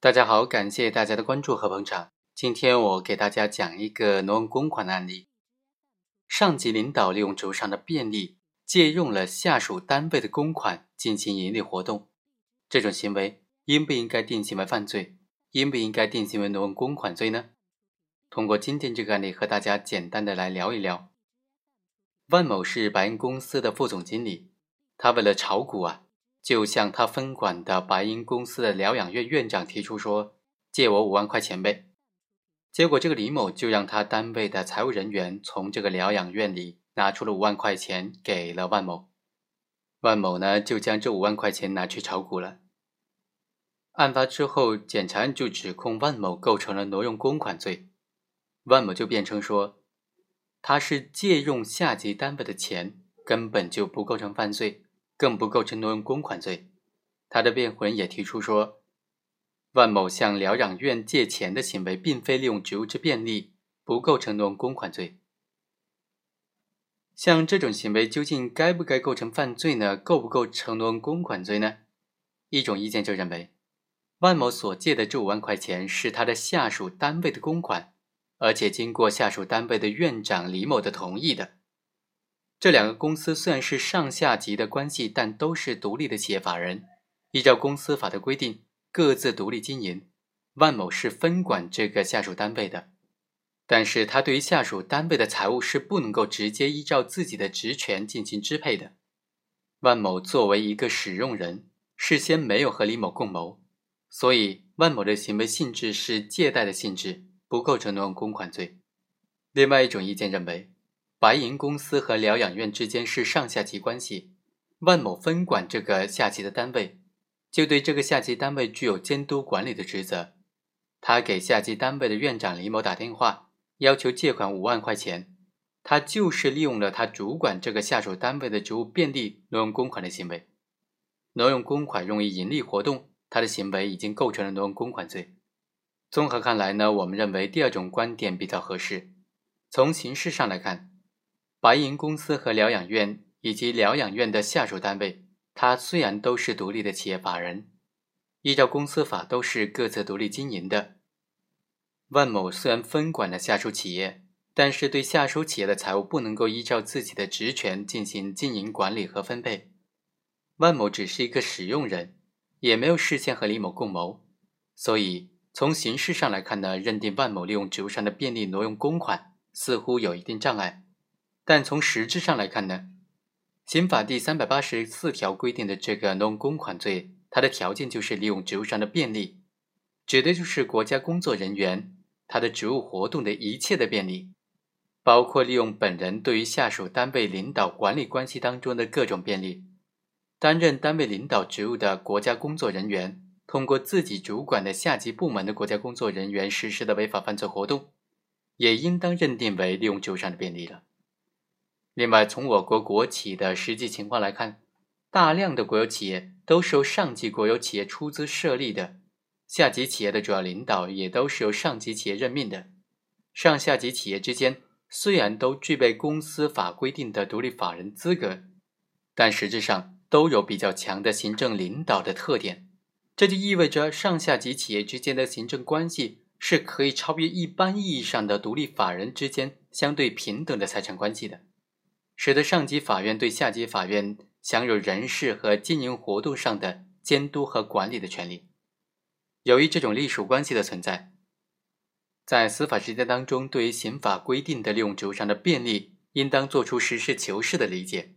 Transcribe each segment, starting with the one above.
大家好，感谢大家的关注和捧场。今天我给大家讲一个挪用公款的案例。上级领导利用职务上的便利，借用了下属单位的公款进行盈利活动，这种行为应不应该定性为犯罪？应不应该定性为挪用公款罪呢？通过今天这个案例，和大家简单的来聊一聊。万某是白银公司的副总经理，他为了炒股啊。就向他分管的白银公司的疗养院院长提出说：“借我五万块钱呗。”结果这个李某就让他单位的财务人员从这个疗养院里拿出了五万块钱给了万某。万某呢就将这五万块钱拿去炒股了。案发之后，检察院就指控万某构成了挪用公款罪。万某就辩称说：“他是借用下级单位的钱，根本就不构成犯罪。”更不构成挪用公款罪。他的辩护人也提出说，万某向疗养院借钱的行为并非利用职务之便利，不构成挪用公款罪。像这种行为究竟该不该构成犯罪呢？构不构成挪用公款罪呢？一种意见就认为，万某所借的这五万块钱是他的下属单位的公款，而且经过下属单位的院长李某的同意的。这两个公司虽然是上下级的关系，但都是独立的企业法人，依照公司法的规定，各自独立经营。万某是分管这个下属单位的，但是他对于下属单位的财务是不能够直接依照自己的职权进行支配的。万某作为一个使用人，事先没有和李某共谋，所以万某的行为性质是借贷的性质，不构成挪用公款罪。另外一种意见认为。白银公司和疗养院之间是上下级关系，万某分管这个下级的单位，就对这个下级单位具有监督管理的职责。他给下级单位的院长李某打电话，要求借款五万块钱，他就是利用了他主管这个下属单位的职务便利挪用公款的行为。挪用公款用于盈利活动，他的行为已经构成了挪用公款罪。综合看来呢，我们认为第二种观点比较合适。从形式上来看。白银公司和疗养院以及疗养院的下属单位，它虽然都是独立的企业法人，依照公司法都是各自独立经营的。万某虽然分管了下属企业，但是对下属企业的财务不能够依照自己的职权进行经营管理和分配。万某只是一个使用人，也没有事先和李某共谋，所以从形式上来看呢，认定万某利用职务上的便利挪用公款，似乎有一定障碍。但从实质上来看呢，刑法第三百八十四条规定的这个挪用公款罪，它的条件就是利用职务上的便利，指的就是国家工作人员他的职务活动的一切的便利，包括利用本人对于下属单位领导管理关系当中的各种便利。担任单位领导职务的国家工作人员，通过自己主管的下级部门的国家工作人员实施的违法犯罪活动，也应当认定为利用职务上的便利了。另外，从我国国企的实际情况来看，大量的国有企业都是由上级国有企业出资设立的，下级企业的主要领导也都是由上级企业任命的。上下级企业之间虽然都具备公司法规定的独立法人资格，但实质上都有比较强的行政领导的特点。这就意味着上下级企业之间的行政关系是可以超越一般意义上的独立法人之间相对平等的财产关系的。使得上级法院对下级法院享有人事和经营活动上的监督和管理的权利。由于这种隶属关系的存在，在司法实践当中，对于刑法规定的利用职务上的便利，应当做出实事求是的理解。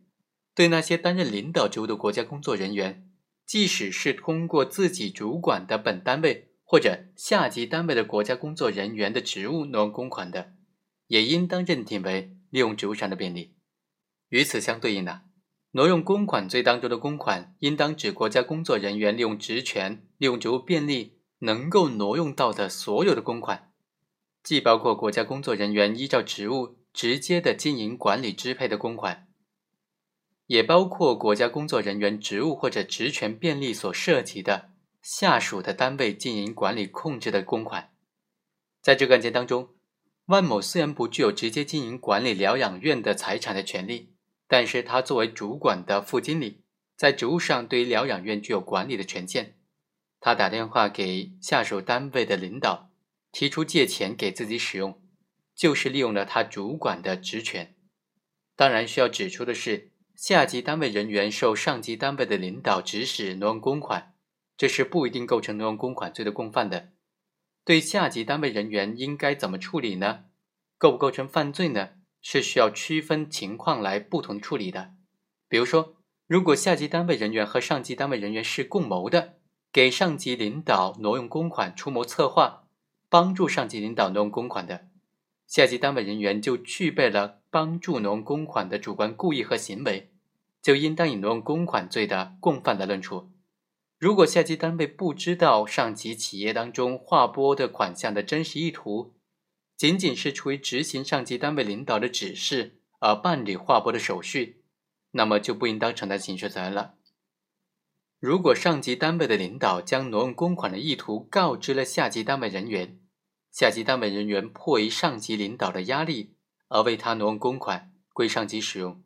对那些担任领导职务的国家工作人员，即使是通过自己主管的本单位或者下级单位的国家工作人员的职务挪用公款的，也应当认定为利用职务上的便利。与此相对应的，挪用公款罪当中的公款，应当指国家工作人员利用职权、利用职务便利能够挪用到的所有的公款，既包括国家工作人员依照职务直接的经营管理支配的公款，也包括国家工作人员职务或者职权便利所涉及的下属的单位经营管理控制的公款。在这个案件当中，万某虽然不具有直接经营管理疗养院的财产的权利。但是他作为主管的副经理，在职务上对于疗养院具有管理的权限。他打电话给下属单位的领导，提出借钱给自己使用，就是利用了他主管的职权。当然，需要指出的是，下级单位人员受上级单位的领导指使挪用公款，这是不一定构成挪用公款罪的共犯的。对下级单位人员应该怎么处理呢？构不构成犯罪呢？是需要区分情况来不同处理的。比如说，如果下级单位人员和上级单位人员是共谋的。给上级领导挪用公款，出谋策划，帮助上级领导挪用公款的下级单位人员就具备了帮助挪用公款的主观故意和行为，就应当以挪用公款罪的共犯来论处。如果下级单位不知道上级企业当中划拨的款项的真实意图，仅仅是出于执行上级单位领导的指示而办理划拨的手续，那么就不应当承担刑事责任了。如果上级单位的领导将挪用公款的意图告知了下级单位人员，下级单位人员迫于上级领导的压力而为他挪用公款归上级使用，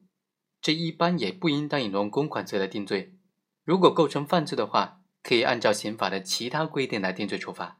这一般也不应当以挪用公款罪来定罪。如果构成犯罪的话，可以按照刑法的其他规定来定罪处罚。